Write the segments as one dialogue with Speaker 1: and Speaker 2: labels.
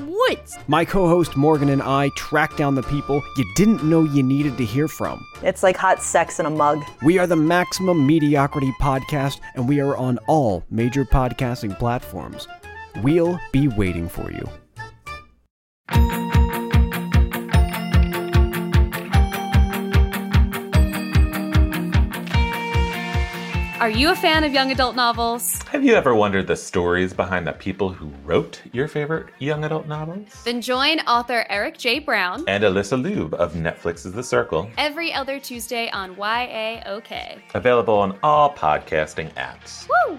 Speaker 1: woods?
Speaker 2: My co host Morgan and I track down the people you didn't know you needed to hear from.
Speaker 3: It's like hot sex in a mug.
Speaker 2: We are the Maximum Mediocrity Podcast, and we are on all major podcasting platforms. We'll be waiting for you.
Speaker 4: Are you a fan of young adult novels?
Speaker 5: Have you ever wondered the stories behind the people who wrote your favorite young adult novels?
Speaker 4: Then join author Eric J. Brown
Speaker 5: And Alyssa Lube of Netflix's The Circle,
Speaker 4: every other Tuesday on YAOK.
Speaker 5: available on all podcasting apps.
Speaker 4: Woo!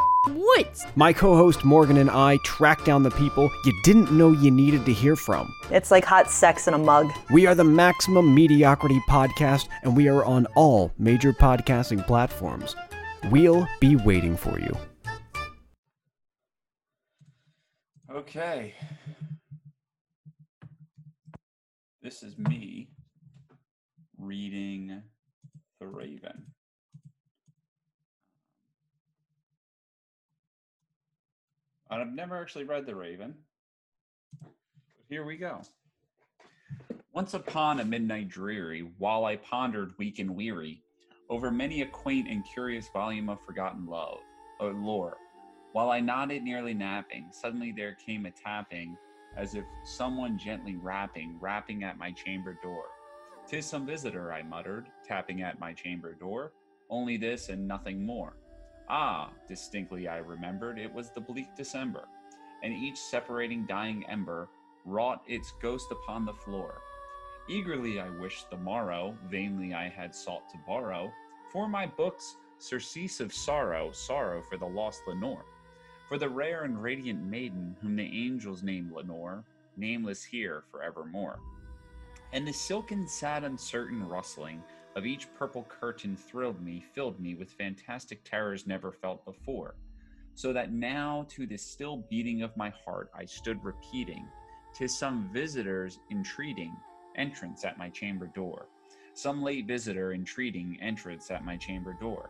Speaker 1: woods?
Speaker 2: My co host Morgan and I track down the people you didn't know you needed to hear from.
Speaker 3: It's like hot sex in a mug.
Speaker 2: We are the Maximum Mediocrity Podcast, and we are on all major podcasting platforms. We'll be waiting for you.
Speaker 6: Okay. This is me reading The Raven. And I've never actually read The Raven. But here we go. Once upon a midnight dreary, while I pondered weak and weary over many a quaint and curious volume of forgotten love, or lore, while I nodded, nearly napping, suddenly there came a tapping, as if someone gently rapping, rapping at my chamber door. Tis some visitor, I muttered, tapping at my chamber door. Only this and nothing more. Ah, distinctly I remembered, it was the bleak December, and each separating dying ember wrought its ghost upon the floor. Eagerly I wished the morrow, vainly I had sought to borrow, for my books, surcease of sorrow, sorrow for the lost Lenore for the rare and radiant maiden whom the angels name Lenore, nameless here forevermore. And the silken, sad, uncertain rustling of each purple curtain thrilled me, filled me with fantastic terrors never felt before. So that now to the still beating of my heart I stood repeating, tis some visitor's entreating entrance at my chamber door. Some late visitor entreating entrance at my chamber door.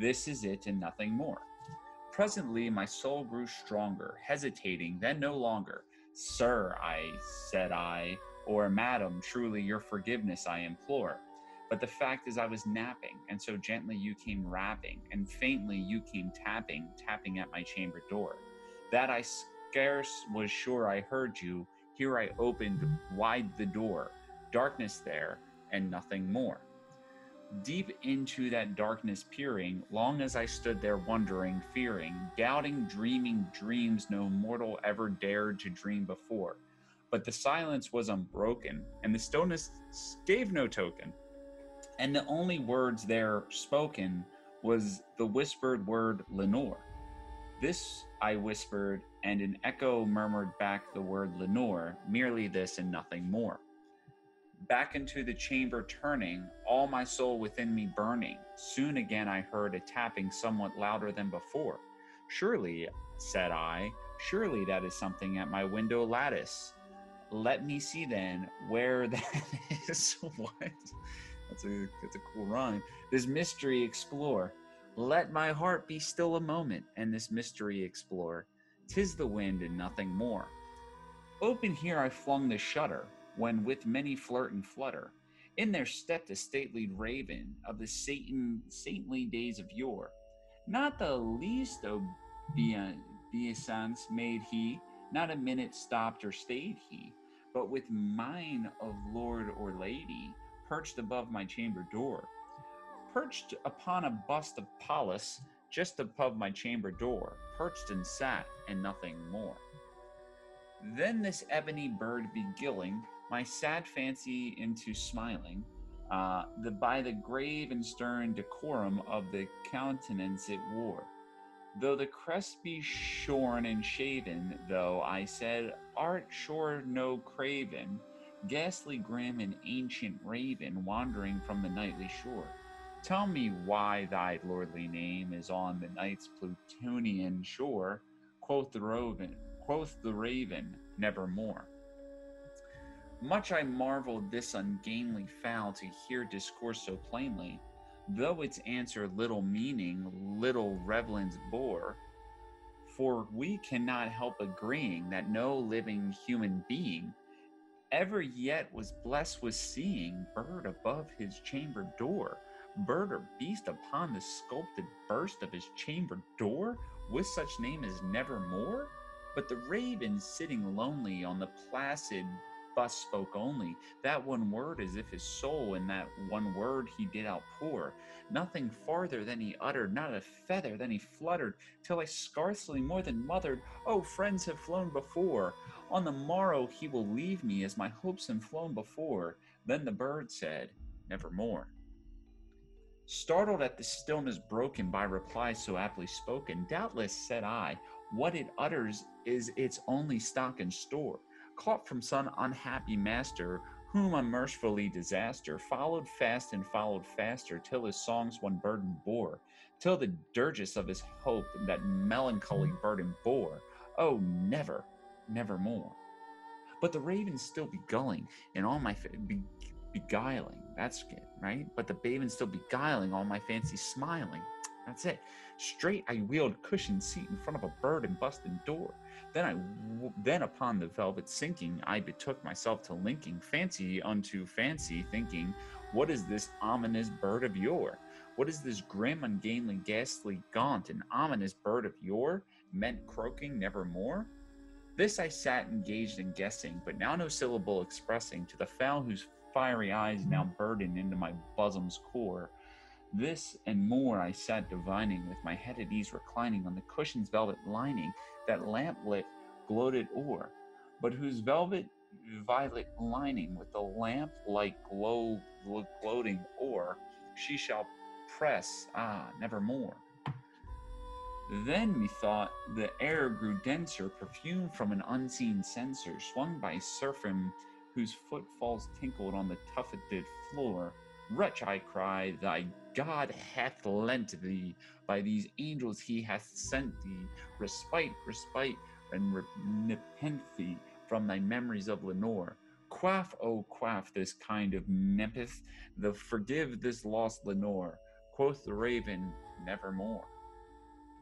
Speaker 6: This is it and nothing more. Presently, my soul grew stronger, hesitating, then no longer. Sir, I said I, or Madam, truly your forgiveness I implore. But the fact is, I was napping, and so gently you came rapping, and faintly you came tapping, tapping at my chamber door. That I scarce was sure I heard you. Here I opened wide the door, darkness there, and nothing more deep into that darkness peering, long as I stood there wondering, fearing, doubting, dreaming dreams no mortal ever dared to dream before. But the silence was unbroken, and the stillness gave no token. And the only words there spoken was the whispered word Lenore. This I whispered, and an echo murmured back the word Lenore, merely this and nothing more back into the chamber turning, all my soul within me burning. Soon again I heard a tapping somewhat louder than before. Surely, said I, surely that is something at my window lattice. Let me see then where that is. what? That's a a cool rhyme. This mystery explore. Let my heart be still a moment, and this mystery explore. Tis the wind and nothing more. Open here I flung the shutter, when with many flirt and flutter, in there stepped a stately raven of the Satan saintly days of yore. Not the least obeisance made he, not a minute stopped or stayed he, but with mine of lord or lady perched above my chamber door, perched upon a bust of Pallas just above my chamber door, perched and sat, and nothing more. Then this ebony bird begilling my sad fancy into smiling, uh, the by the grave and stern decorum of the countenance it wore. Though the crest be shorn and shaven, though I said, Art sure no craven, ghastly grim and ancient raven wandering from the nightly shore. Tell me why thy lordly name is on the night's Plutonian shore, quoth the raven, quoth the raven, nevermore. Much I marveled this ungainly fowl to hear discourse so plainly, though its answer little meaning, little reverence bore. For we cannot help agreeing that no living human being ever yet was blessed with seeing bird above his chamber door, bird or beast upon the sculpted burst of his chamber door, with such name as nevermore? But the raven sitting lonely on the placid bust spoke only that one word as if his soul in that one word he did outpour. Nothing farther than he uttered, not a feather than he fluttered, till I scarcely more than muttered Oh, friends have flown before. On the morrow he will leave me as my hopes have flown before. Then the bird said, Nevermore. Startled at the stillness broken by reply so aptly spoken, doubtless, said I, what it utters is its only stock and store caught from some unhappy master, whom unmercifully disaster followed fast and followed faster, till his songs one burden bore, till the dirges of his hope that melancholy burden bore. Oh, never, never more. But the raven still begulling, and all my be- beguiling. That's good, right? But the raven still beguiling, all my fancy smiling. That's it. Straight I wheeled cushioned seat in front of a bird and busted door. Then I, then upon the velvet sinking, I betook myself to linking fancy unto fancy, thinking, what is this ominous bird of yore? What is this grim, ungainly, ghastly, gaunt, and ominous bird of yore, meant croaking nevermore? This I sat engaged in guessing, but now no syllable expressing to the fowl whose fiery eyes now burdened into my bosom's core. This and more I sat divining, with my head at ease reclining on the cushion's velvet lining, that lamplit gloated o'er, but whose velvet violet lining, with the lamp like glow gloating o'er, she shall press, ah, nevermore. Then methought the air grew denser, perfumed from an unseen censer, swung by seraphim whose footfalls tinkled on the tufted floor. Wretch, I cried, thy God hath lent thee, by these angels he hath sent thee, respite, respite, and nepenthe from thy memories of Lenore. Quaff, oh, quaff this kind of nepith, the forgive this lost Lenore. Quoth the raven, nevermore.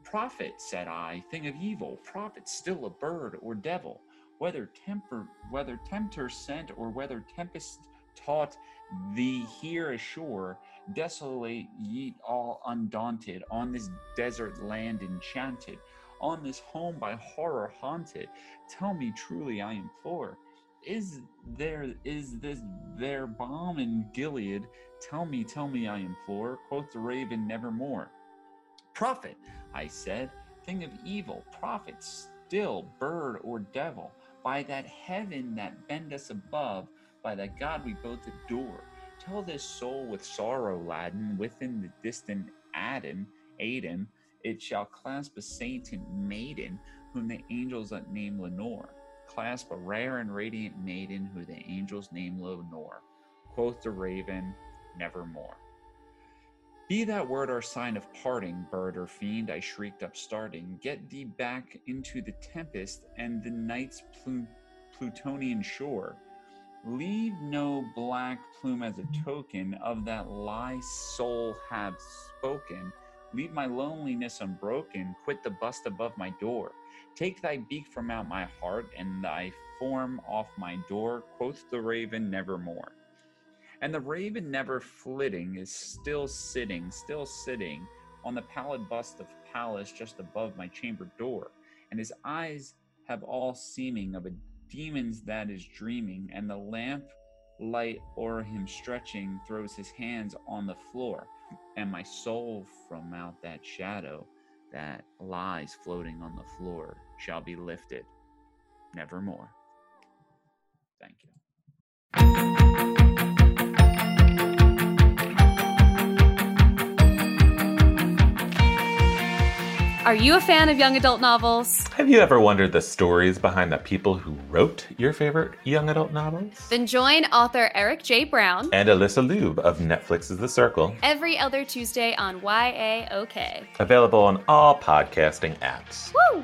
Speaker 6: Prophet, said I, thing of evil, prophet still a bird or devil, whether temper, whether tempter sent or whether tempest taught thee here ashore, desolate ye all undaunted, on this desert land enchanted, on this home by horror haunted. Tell me truly, I implore, is there is this there balm in Gilead? Tell me, tell me, I implore. Quoth the raven, nevermore. Prophet, I said, thing of evil, prophet, still, bird or devil, by that heaven that bend us above, by that God we both adore. Tell this soul with sorrow laden within the distant Adam, Aidenn, it shall clasp a saint and maiden, whom the angels name Lenore. Clasp a rare and radiant maiden, who the angels name Lenore. Quoth the raven, nevermore. Be that word our sign of parting, bird or fiend, I shrieked upstarting. Get thee back into the tempest and the night's plu- Plutonian shore. Leave no black plume as a token of that lie soul have spoken. Leave my loneliness unbroken, quit the bust above my door. Take thy beak from out my heart, and thy form off my door, quoth the raven, nevermore. And the raven, never flitting, is still sitting, still sitting on the pallid bust of Pallas just above my chamber door, and his eyes have all seeming of a demons that is dreaming, and the lamp light o'er him stretching throws his hands on the floor, and my soul from out that shadow that lies floating on the floor shall be lifted nevermore. Thank you.
Speaker 4: Are you a fan of young adult novels?
Speaker 5: Have you ever wondered the stories behind the people who wrote your favorite young adult novels?
Speaker 4: Then join author Eric J. Brown
Speaker 5: And Alyssa Lube of Netflix's The Circle,
Speaker 4: every other Tuesday on YAOK.
Speaker 5: available on all podcasting apps.
Speaker 4: Woo!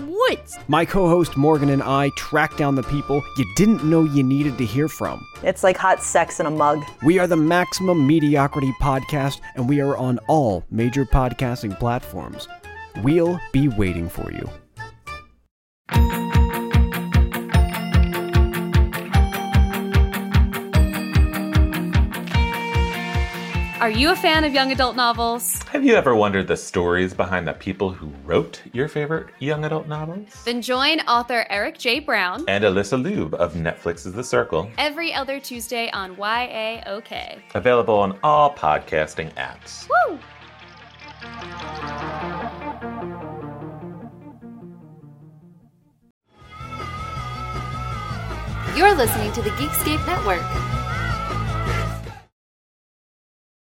Speaker 1: woods?
Speaker 2: My co host Morgan and I track down the people you didn't know you needed to hear from.
Speaker 3: It's like hot sex in a mug.
Speaker 2: We are the Maximum Mediocrity Podcast, and we are on all major podcasting platforms. We'll be waiting for you.
Speaker 4: Are you a fan of young adult novels?
Speaker 5: Have you ever wondered the stories behind the people who wrote your favorite young adult novels?
Speaker 4: Then join author Eric J. Brown
Speaker 5: And Alyssa Lube of Netflix's The Circle,
Speaker 4: every other Tuesday on YAOK.
Speaker 5: available on all podcasting apps.
Speaker 4: Woo! You're listening to the Geekscape Network.